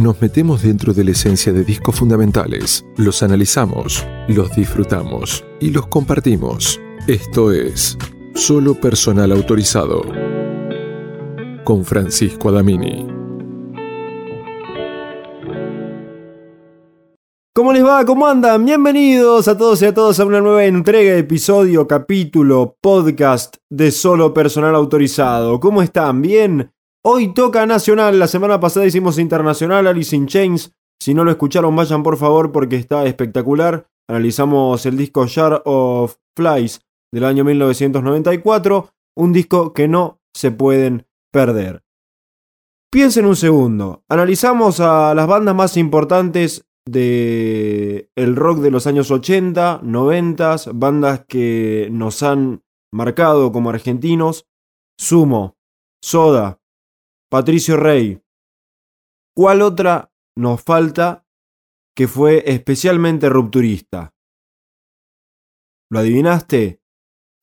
Nos metemos dentro de la esencia de discos fundamentales, los analizamos, los disfrutamos y los compartimos. Esto es Solo Personal Autorizado con Francisco Adamini. ¿Cómo les va? ¿Cómo andan? Bienvenidos a todos y a todos a una nueva entrega, episodio, capítulo, podcast de Solo Personal Autorizado. ¿Cómo están? ¿Bien? Hoy toca nacional, la semana pasada hicimos internacional Alice in Chains. Si no lo escucharon, vayan por favor porque está espectacular. Analizamos el disco Jar of Flies del año 1994, un disco que no se pueden perder. Piensen un segundo, analizamos a las bandas más importantes de rock de los años 80, 90, bandas que nos han marcado como argentinos, Sumo, Soda, Patricio Rey. ¿Cuál otra nos falta que fue especialmente rupturista? ¿Lo adivinaste?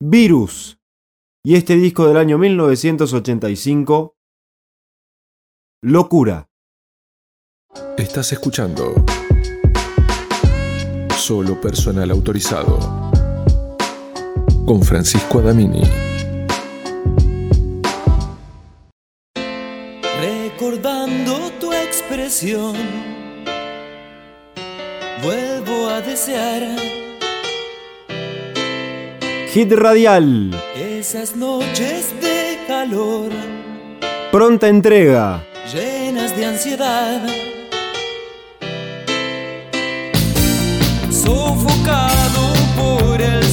Virus. Y este disco del año 1985, Locura. Estás escuchando Solo personal autorizado con Francisco Adamini. Vuelvo a desear Hit radial. esas noches de calor Pronta entrega. llenas de ansiedad. Sofocado por el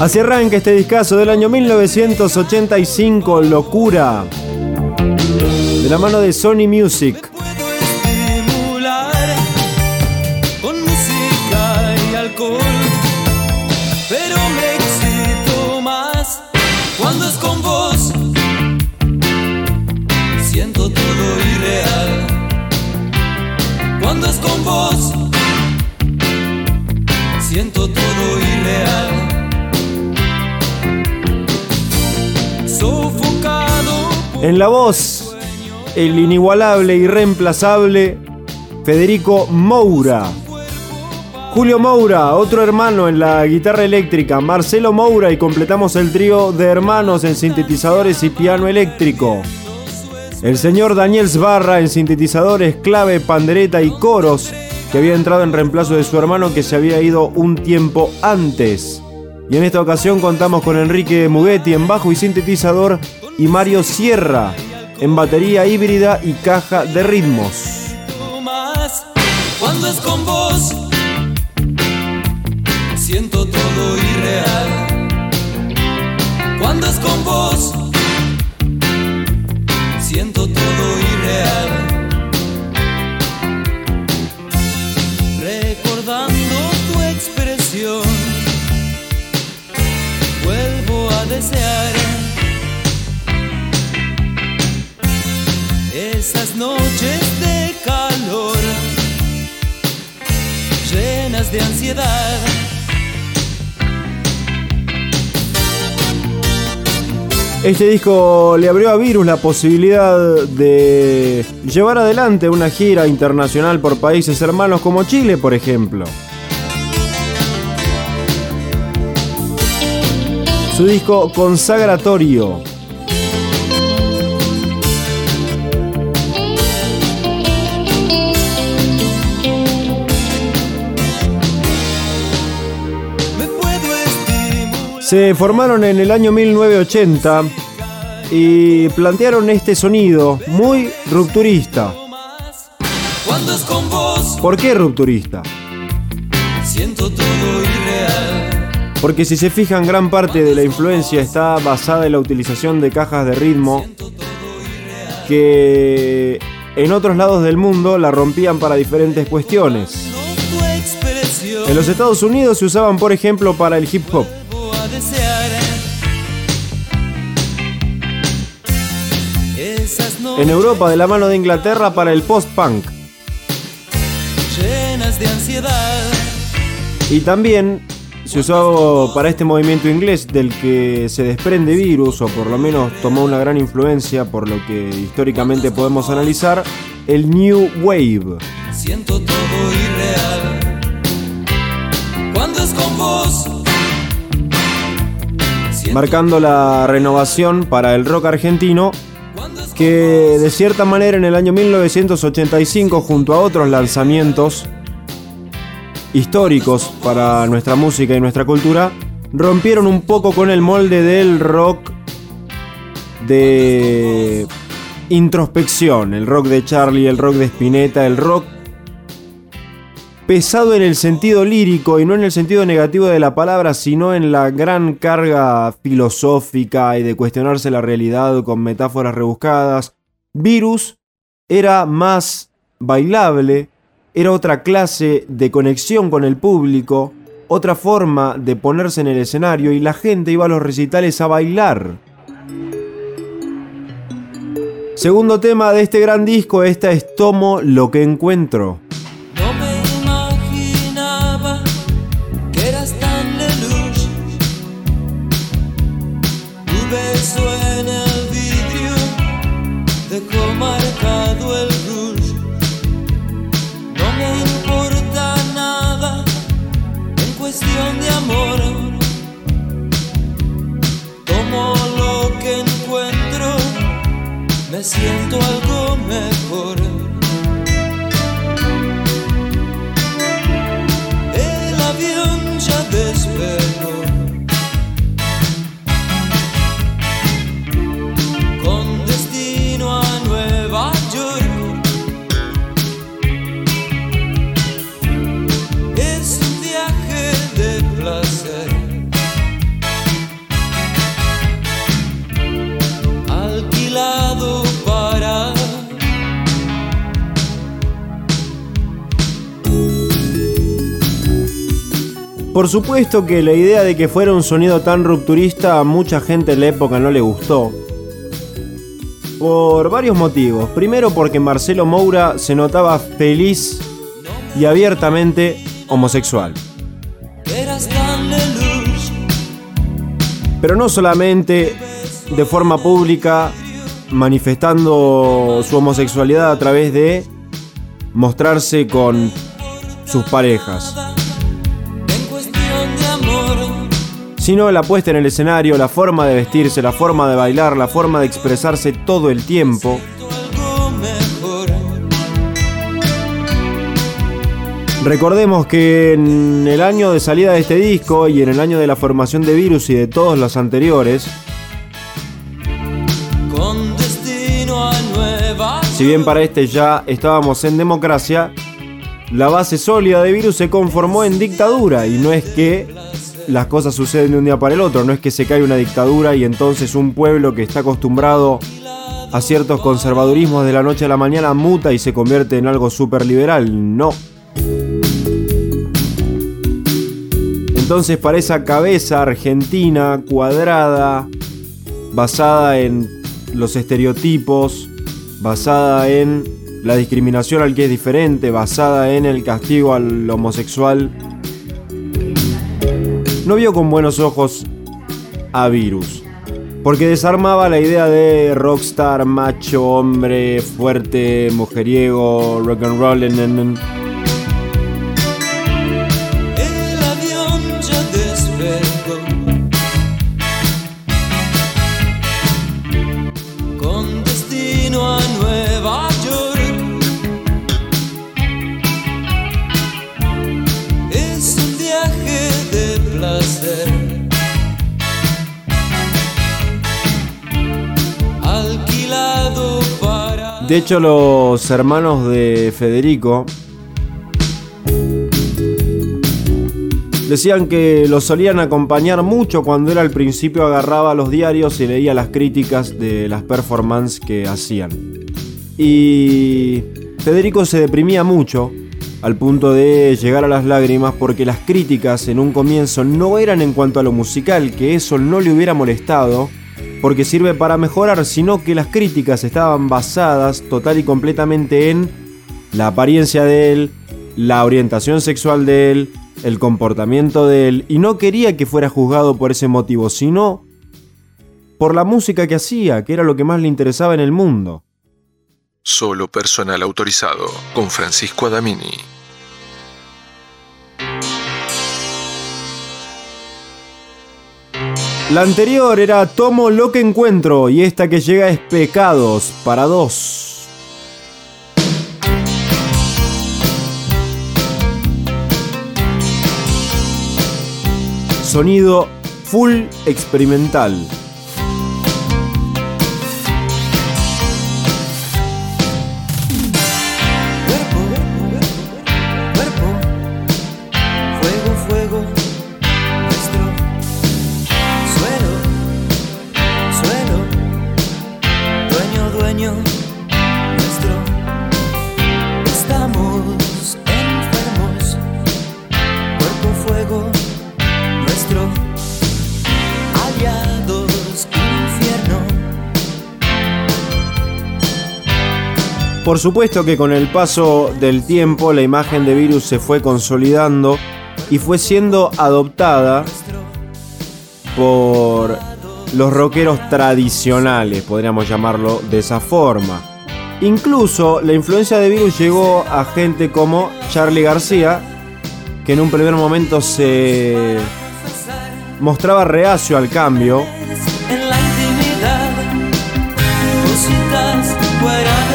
Así arranca este discazo del año 1985, Locura. De la mano de Sony Music. En la voz, el inigualable y reemplazable Federico Moura. Julio Moura, otro hermano en la guitarra eléctrica, Marcelo Moura y completamos el trío de hermanos en sintetizadores y piano eléctrico. El señor Daniel Sbarra en sintetizadores, clave, pandereta y coros, que había entrado en reemplazo de su hermano que se había ido un tiempo antes. Y en esta ocasión contamos con Enrique Mugetti en bajo y sintetizador y Mario Sierra en batería híbrida y caja de ritmos. cuando es con vos. Siento todo irreal. Cuando es con vos. Siento todo irreal. Este disco le abrió a Virus la posibilidad de llevar adelante una gira internacional por países hermanos como Chile, por ejemplo. Su disco consagratorio. Se formaron en el año 1980 y plantearon este sonido muy rupturista. ¿Por qué rupturista? siento todo irreal. Porque si se fijan, gran parte de la influencia está basada en la utilización de cajas de ritmo que en otros lados del mundo la rompían para diferentes cuestiones. En los Estados Unidos se usaban, por ejemplo, para el hip hop. En Europa de la mano de Inglaterra para el post-punk. llenas de ansiedad. Y también se usó para este movimiento inglés del que se desprende Virus, o por lo menos tomó una gran influencia por lo que históricamente podemos analizar, el New Wave. Siento todo irreal. Cuando es con vos. Marcando la renovación para el rock argentino que de cierta manera en el año 1985 junto a otros lanzamientos históricos para nuestra música y nuestra cultura rompieron un poco con el molde del rock de introspección, el rock de Charlie, el rock de Spinetta, el rock pesado en el sentido lírico y no en el sentido negativo de la palabra, sino en la gran carga filosófica y de cuestionarse la realidad con metáforas rebuscadas. Virus era más bailable, era otra clase de conexión con el público, otra forma de ponerse en el escenario y la gente iba a los recitales a bailar. Segundo tema de este gran disco, esta es Tomo lo que encuentro. Siento algo Por supuesto que la idea de que fuera un sonido tan rupturista a mucha gente en la época no le gustó. Por varios motivos. Primero porque Marcelo Moura se notaba feliz y abiertamente homosexual. Pero no solamente de forma pública manifestando su homosexualidad a través de mostrarse con sus parejas, sino la puesta en el escenario, la forma de vestirse, la forma de bailar, la forma de expresarse todo el tiempo. Recordemos que en el año de salida de este disco y en el año de la formación de Virus y de todos los anteriores, si bien para este ya estábamos en democracia, la base sólida de Virus se conformó en dictadura y no es que las cosas suceden de un día para el otro, no es que se cae una dictadura y entonces un pueblo que está acostumbrado a ciertos conservadurismos de la noche a la mañana muta y se convierte en algo súper liberal, no. Entonces para esa cabeza argentina cuadrada, basada en los estereotipos, basada en la discriminación al que es diferente, basada en el castigo al homosexual, no vio con buenos ojos a Virus. Porque desarmaba la idea de rockstar, macho, hombre, fuerte, mujeriego, rock and roll. De hecho, los hermanos de Federico decían que lo solían acompañar mucho cuando él al principio agarraba los diarios y leía las críticas de las performances que hacían. Y Federico se deprimía mucho al punto de llegar a las lágrimas porque las críticas en un comienzo no eran en cuanto a lo musical, que eso no le hubiera molestado, porque sirve para mejorar, sino que las críticas estaban basadas total y completamente en la apariencia de él, la orientación sexual de él, el comportamiento de él, y no quería que fuera juzgado por ese motivo, sino por la música que hacía, que era lo que más le interesaba en el mundo. Solo personal autorizado con Francisco Adamini. La anterior era Tomo lo que encuentro y esta que llega es Pecados para dos. Sonido full experimental. Por supuesto que con el paso del tiempo la imagen de Virus se fue consolidando y fue siendo adoptada por los rockeros tradicionales, podríamos llamarlo de esa forma. Incluso la influencia de Virus llegó a gente como Charlie García, que en un primer momento se mostraba reacio al cambio,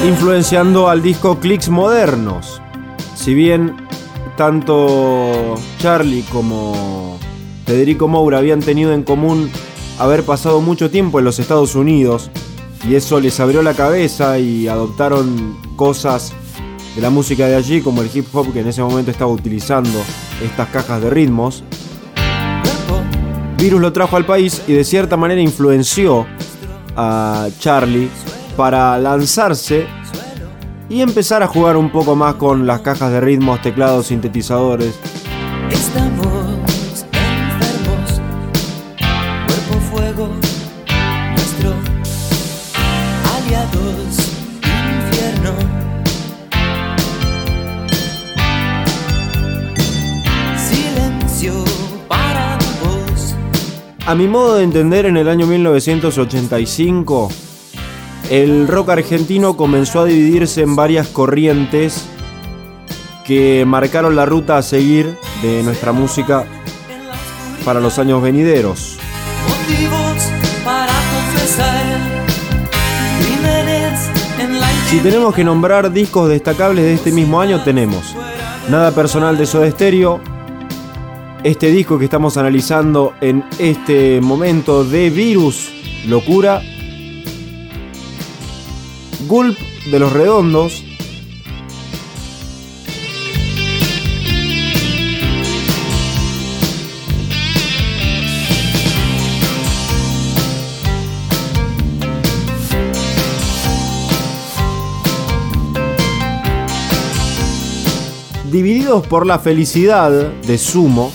influenciando al disco Clicks Modernos. Si bien tanto Charlie como Federico Moura habían tenido en común haber pasado mucho tiempo en los Estados Unidos y eso les abrió la cabeza y adoptaron cosas de la música de allí como el hip hop que en ese momento estaba utilizando estas cajas de ritmos. Virus lo trajo al país y de cierta manera influenció a Charlie para lanzarse y empezar a jugar un poco más con las cajas de ritmos, teclados, sintetizadores. estamos enfermos, cuerpo, fuego, nuestro. Aliados, infierno. Silencio para vos. A mi modo de entender, en el año 1985, el rock argentino comenzó a dividirse en varias corrientes que marcaron la ruta a seguir de nuestra música para los años venideros. Si tenemos que nombrar discos destacables de este mismo año, tenemos Nada Personal de Soda Stereo, este disco que estamos analizando en este momento de Virus, Locura, Gulp de los Redondos, Divididos por la felicidad de Sumo,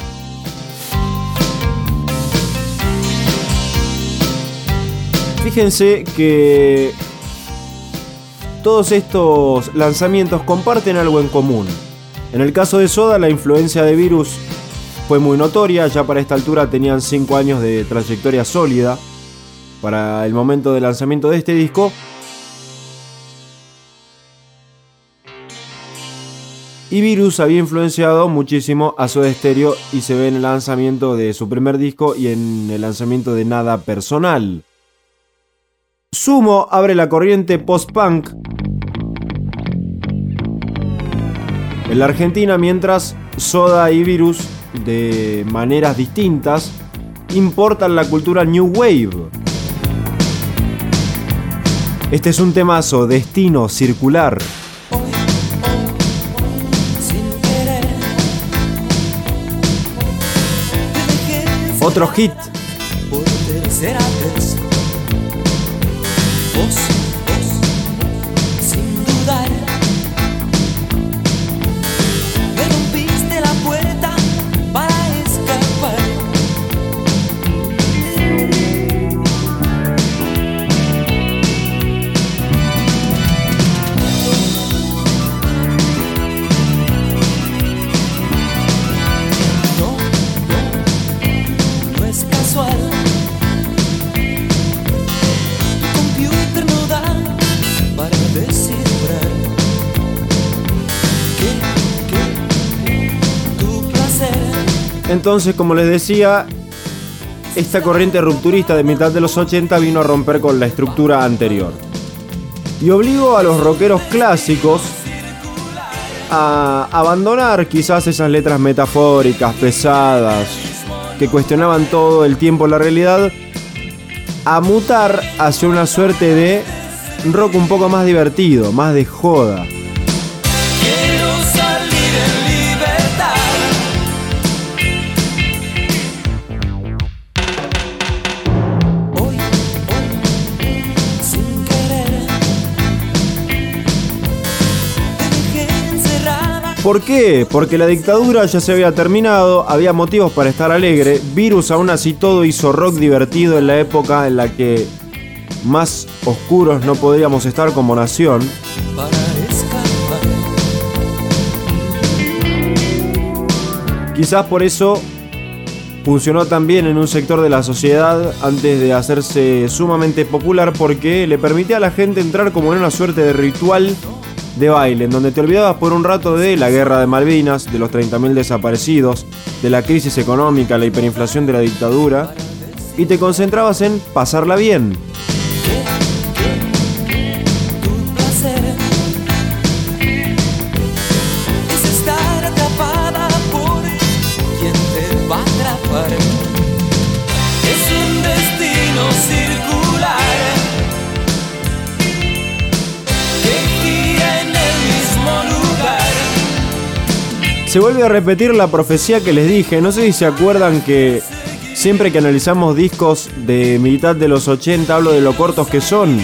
Fíjense que todos estos lanzamientos comparten algo en común. En el caso de Soda, la influencia de Virus fue muy notoria, ya para esta altura tenían 5 años de trayectoria sólida para el momento del lanzamiento de este disco. Y Virus había influenciado muchísimo a Soda Stereo y se ve en el lanzamiento de su primer disco y en el lanzamiento de Nada Personal. Sumo abre la corriente post-punk en la Argentina, mientras Soda y Virus, de maneras distintas, importan la cultura New Wave. Este es un temazo, Destino Circular. Otro hit, Entonces, como les decía, esta corriente rupturista de mitad de los 80 vino a romper con la estructura anterior. Y obligó a los rockeros clásicos a abandonar quizás esas letras metafóricas, pesadas, que cuestionaban todo el tiempo la realidad, a mutar hacia una suerte de rock un poco más divertido, más de joda. ¿Por qué? Porque la dictadura ya se había terminado, había motivos para estar alegre, Virus aún así todo hizo rock divertido en la época en la que más oscuros no podíamos estar como nación. Quizás por eso funcionó también en un sector de la sociedad antes de hacerse sumamente popular porque le permitía a la gente entrar como en una suerte de ritual de baile, en donde te olvidabas por un rato de la guerra de Malvinas, de los 30.000 desaparecidos, de la crisis económica, la hiperinflación de la dictadura, y te concentrabas en pasarla bien. Se vuelve a repetir la profecía que les dije, no sé si se acuerdan que siempre que analizamos discos de mitad de los 80 hablo de lo cortos que son.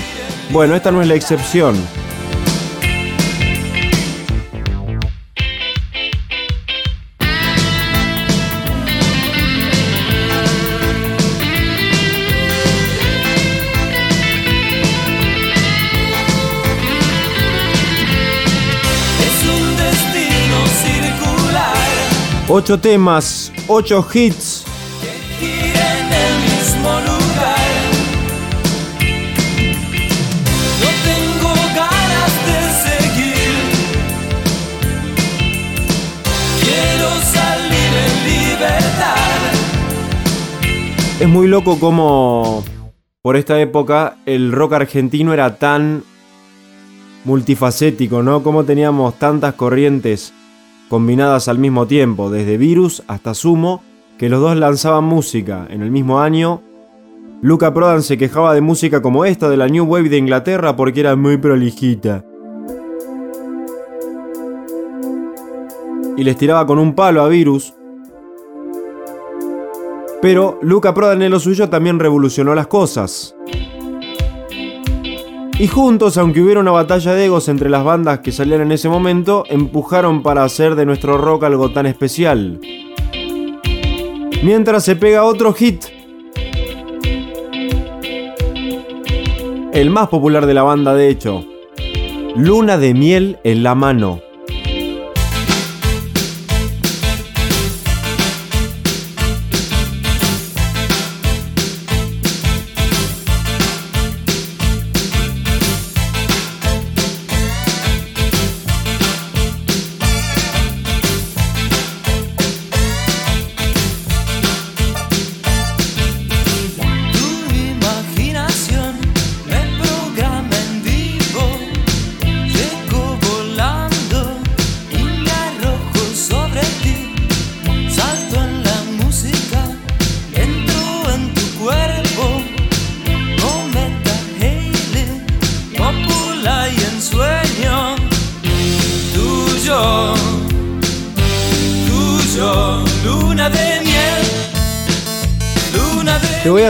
Bueno, esta no es la excepción. Ocho temas, ocho hits. Es muy loco como por esta época el rock argentino era tan multifacético, ¿no? Como teníamos tantas corrientes combinadas al mismo tiempo, desde Virus hasta Sumo, que los dos lanzaban música en el mismo año. Luca Prodan se quejaba de música como esta de la New Wave de Inglaterra porque era muy prolijita. Y les tiraba con un palo a Virus, pero Luca Prodan en lo suyo también revolucionó las cosas. Y juntos, aunque hubiera una batalla de egos entre las bandas que salían en ese momento, empujaron para hacer de nuestro rock algo tan especial. Mientras se pega otro hit. El más popular de la banda, de hecho. Luna de miel en la mano.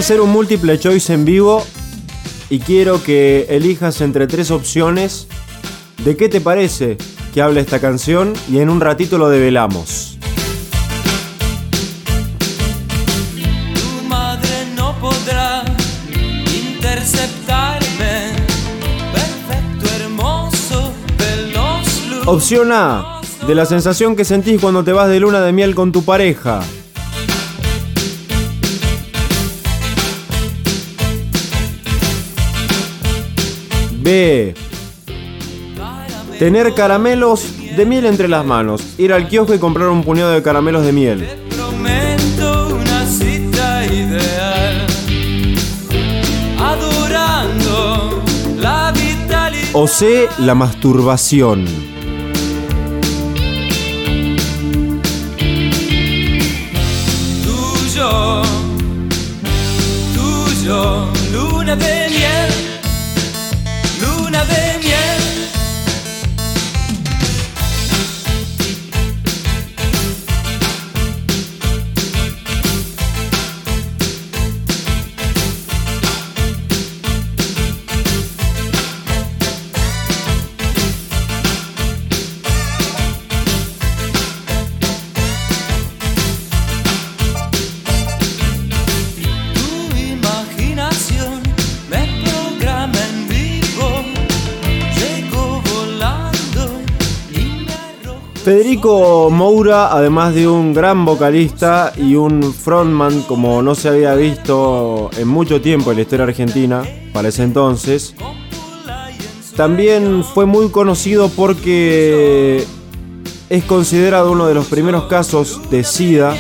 Hacer un múltiple choice en vivo y quiero que elijas entre tres opciones de qué te parece que habla esta canción y en un ratito lo develamos. Opción A, de la sensación que sentís cuando te vas de luna de miel con tu pareja. B. Tener caramelos de miel entre las manos. Ir al kiosco y comprar un puñado de caramelos de miel. O C. La masturbación. tuyo, luna de miel. Federico Moura, además de un gran vocalista y un frontman como no se había visto en mucho tiempo en la historia argentina, para ese entonces, también fue muy conocido porque es considerado uno de los primeros casos de SIDA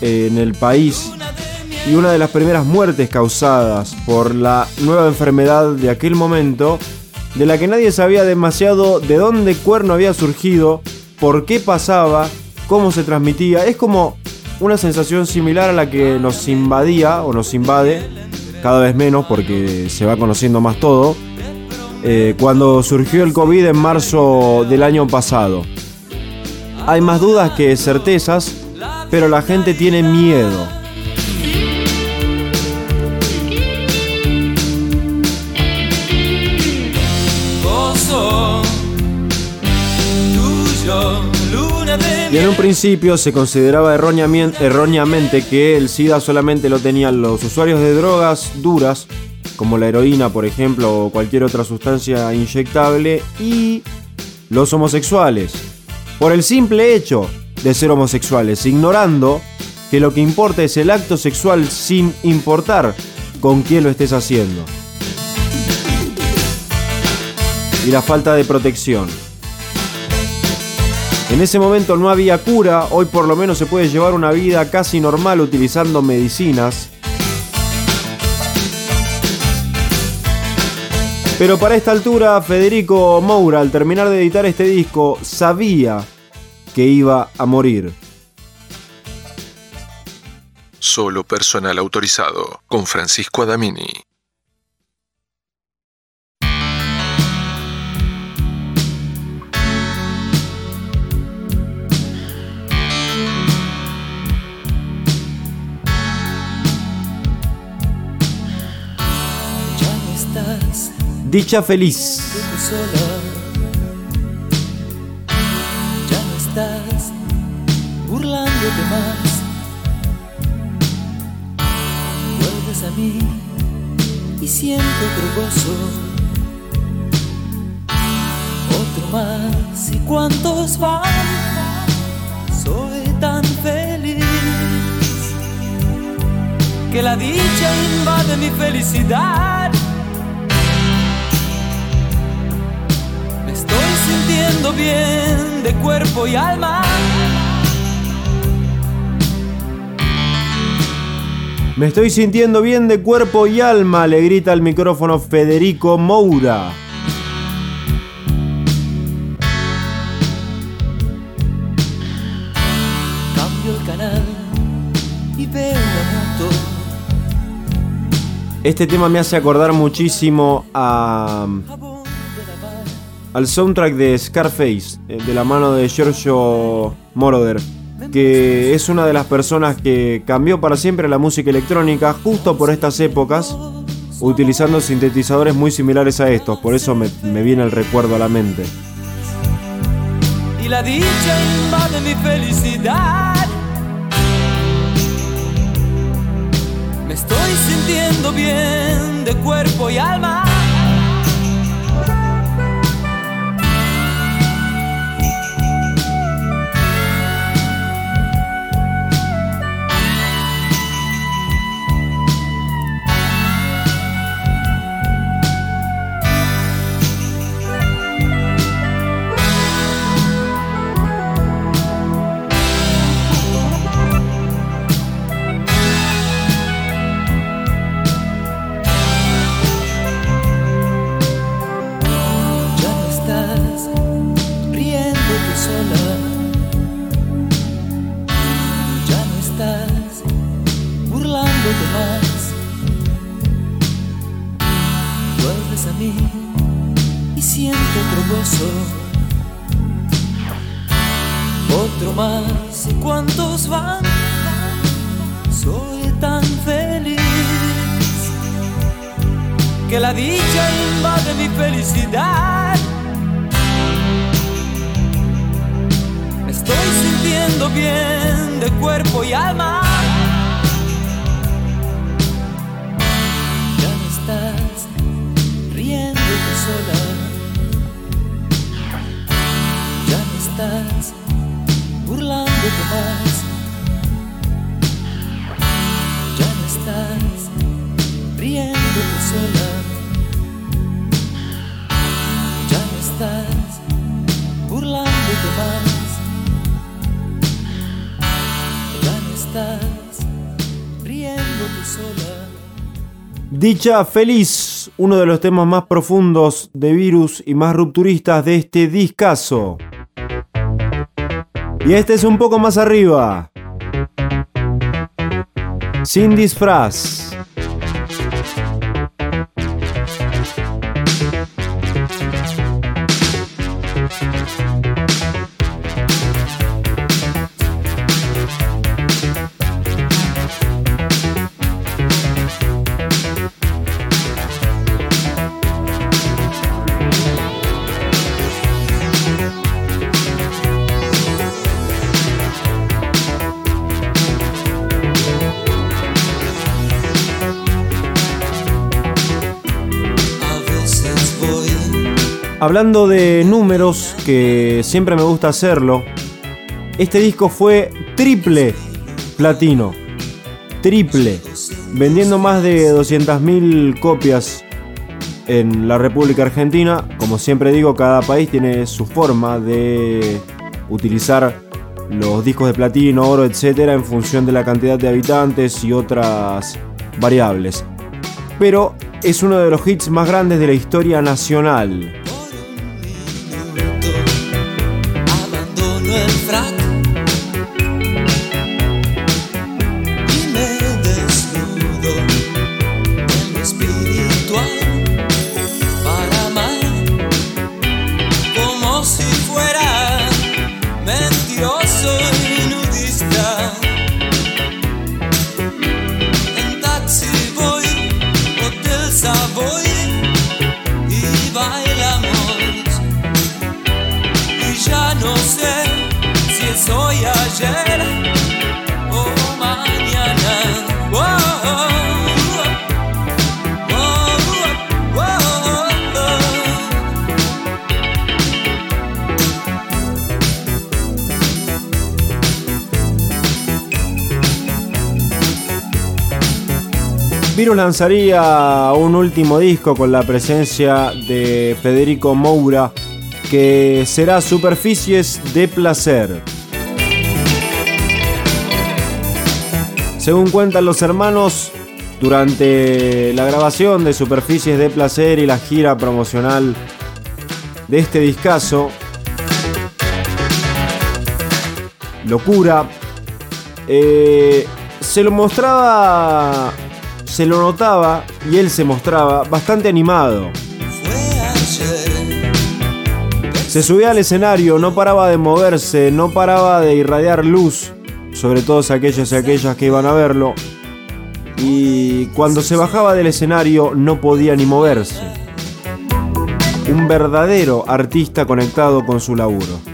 en el país y una de las primeras muertes causadas por la nueva enfermedad de aquel momento, de la que nadie sabía demasiado de dónde cuerno había surgido, por qué pasaba, cómo se transmitía. Es como una sensación similar a la que nos invadía o nos invade, cada vez menos porque se va conociendo más todo, eh, cuando surgió el COVID en marzo del año pasado. Hay más dudas que certezas, pero la gente tiene miedo. Y en un principio se consideraba erróneamen- erróneamente que el SIDA solamente lo tenían los usuarios de drogas duras, como la heroína, por ejemplo, o cualquier otra sustancia inyectable, y los homosexuales, por el simple hecho de ser homosexuales, ignorando que lo que importa es el acto sexual sin importar con quién lo estés haciendo. Y la falta de protección. En ese momento no había cura, hoy por lo menos se puede llevar una vida casi normal utilizando medicinas. Pero para esta altura, Federico Moura, al terminar de editar este disco, sabía que iba a morir. Solo personal autorizado con Francisco Adamini. Dicha feliz. Ya no estás burlándote más. Vuelves a mí y siento otro gozo. Otro más y cuántos van. Soy tan feliz que la dicha invade mi felicidad. Bien de cuerpo y alma. Me estoy sintiendo bien de cuerpo y alma, le grita al micrófono Federico Moura. Cambio el canal y veo moto. Este tema me hace acordar muchísimo a. al soundtrack de Scarface, eh, de la mano de Giorgio Moroder, que es una de las personas que cambió para siempre la música electrónica justo por estas épocas, utilizando sintetizadores muy similares a estos, por eso me, viene el recuerdo a la mente. Y la dicha invade mi felicidad. Me estoy sintiendo bien de cuerpo y alma. Felicidad. Me estoy sintiendo bien de cuerpo y alma. Dicha feliz, uno de los temas más profundos de Virus y más rupturistas de este discazo. Y este es un poco más arriba. Sin disfraz. Hablando de números, que siempre me gusta hacerlo, este disco fue triple platino. Triple. Vendiendo más de 200.000 copias en la República Argentina. Como siempre digo, cada país tiene su forma de utilizar los discos de platino, oro, etcétera, en función de la cantidad de habitantes y otras variables. Pero es uno de los hits más grandes de la historia nacional. Virus lanzaría un último disco con la presencia de Federico Moura que será Superficies de Placer. Según cuentan los hermanos, durante la grabación de Superficies de Placer y la gira promocional de este discazo, Locura, eh, se lo mostraba, se lo notaba y él se mostraba bastante animado. Se subía al escenario, no paraba de moverse, no paraba de irradiar luz sobre todos aquellos y aquellas que iban a verlo. Y cuando se bajaba del escenario no podía ni moverse. Un verdadero artista conectado con su laburo.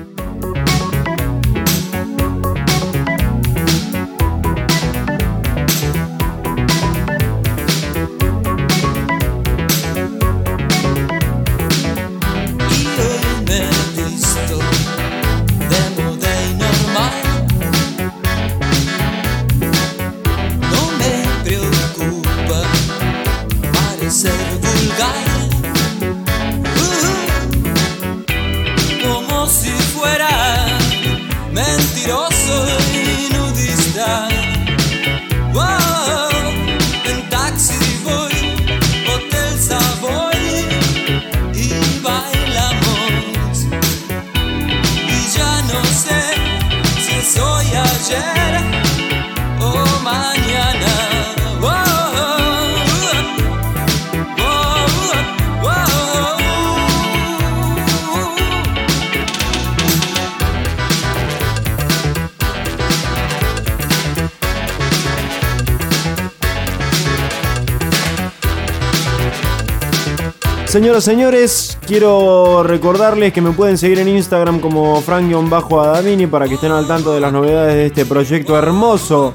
Señoras y señores, quiero recordarles que me pueden seguir en Instagram como frank-adamini para que estén al tanto de las novedades de este proyecto hermoso.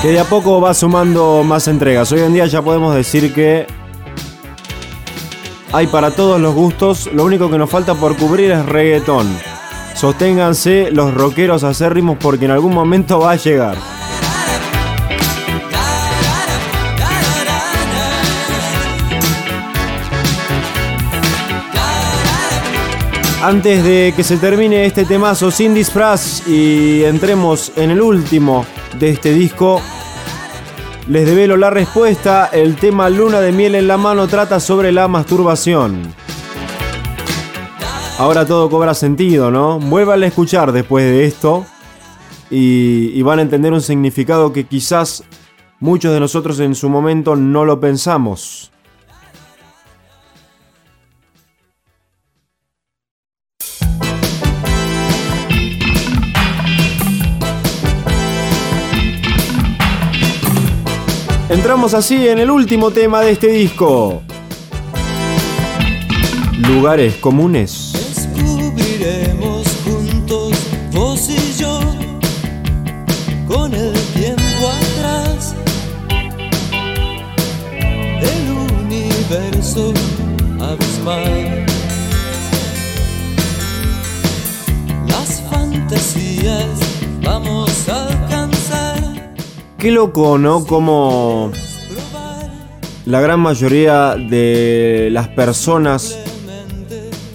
Que de a poco va sumando más entregas. Hoy en día ya podemos decir que hay para todos los gustos. Lo único que nos falta por cubrir es reggaetón. Sosténganse los rockeros acérrimos porque en algún momento va a llegar. Antes de que se termine este temazo sin disfraz y entremos en el último de este disco, les develo la respuesta. El tema Luna de miel en la mano trata sobre la masturbación. Ahora todo cobra sentido, ¿no? Vuelvan a escuchar después de esto y, y van a entender un significado que quizás muchos de nosotros en su momento no lo pensamos. Entramos así en el último tema de este disco. Lugares comunes. Descubriremos juntos, vos y yo, con el tiempo atrás, el universo abismal. Las fantasías vamos a. Qué loco, ¿no? Como la gran mayoría de las personas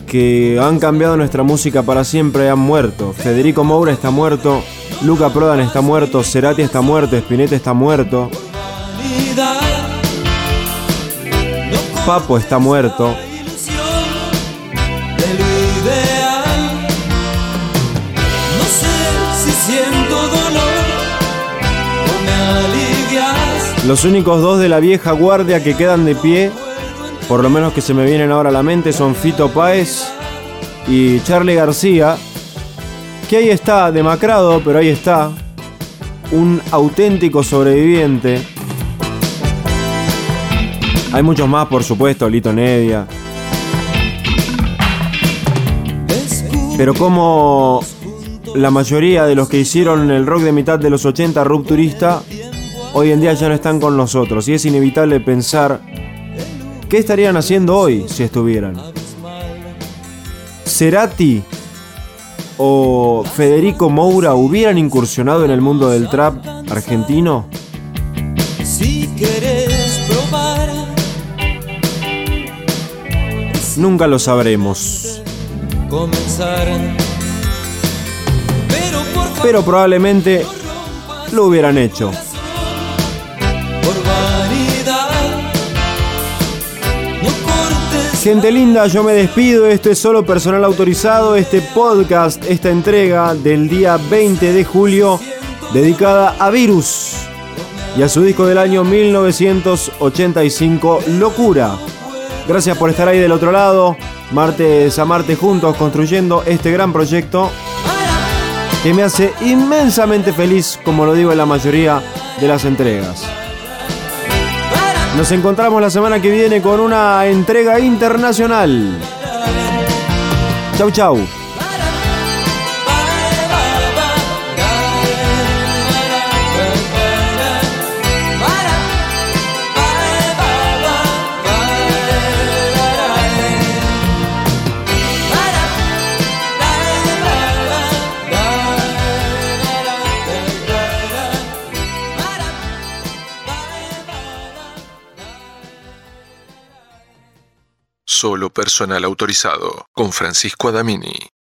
que han cambiado nuestra música para siempre han muerto. Federico Moura está muerto, Luca Prodan está muerto, Cerati está muerto, Spinetta está muerto, Papo está muerto. No sé si siento dolor Los únicos dos de la vieja guardia que quedan de pie, por lo menos que se me vienen ahora a la mente, son Fito Páez y Charlie García, que ahí está, demacrado, pero ahí está, un auténtico sobreviviente. Hay muchos más, por supuesto, Lito Nedia. Pero como la mayoría de los que hicieron el rock de mitad de los 80 rupturista, hoy en día ya no están con nosotros. Y es inevitable pensar qué estarían haciendo hoy si estuvieran. Cerati o Federico Moura hubieran incursionado en el mundo del trap argentino. Si quieres probar, Nunca lo sabremos. comenzar. Pero probablemente lo hubieran hecho. Gente linda, yo me despido. Esto es solo personal autorizado. Este podcast, esta entrega del día 20 de julio, dedicada a Virus y a su disco del año 1985, Locura. Gracias por estar ahí del otro lado. Martes a martes juntos construyendo este gran proyecto que me hace inmensamente feliz, como lo digo en la mayoría de las entregas. Nos encontramos la semana que viene con una entrega internacional. Chau, chau. Solo personal autorizado con Francisco Adamini.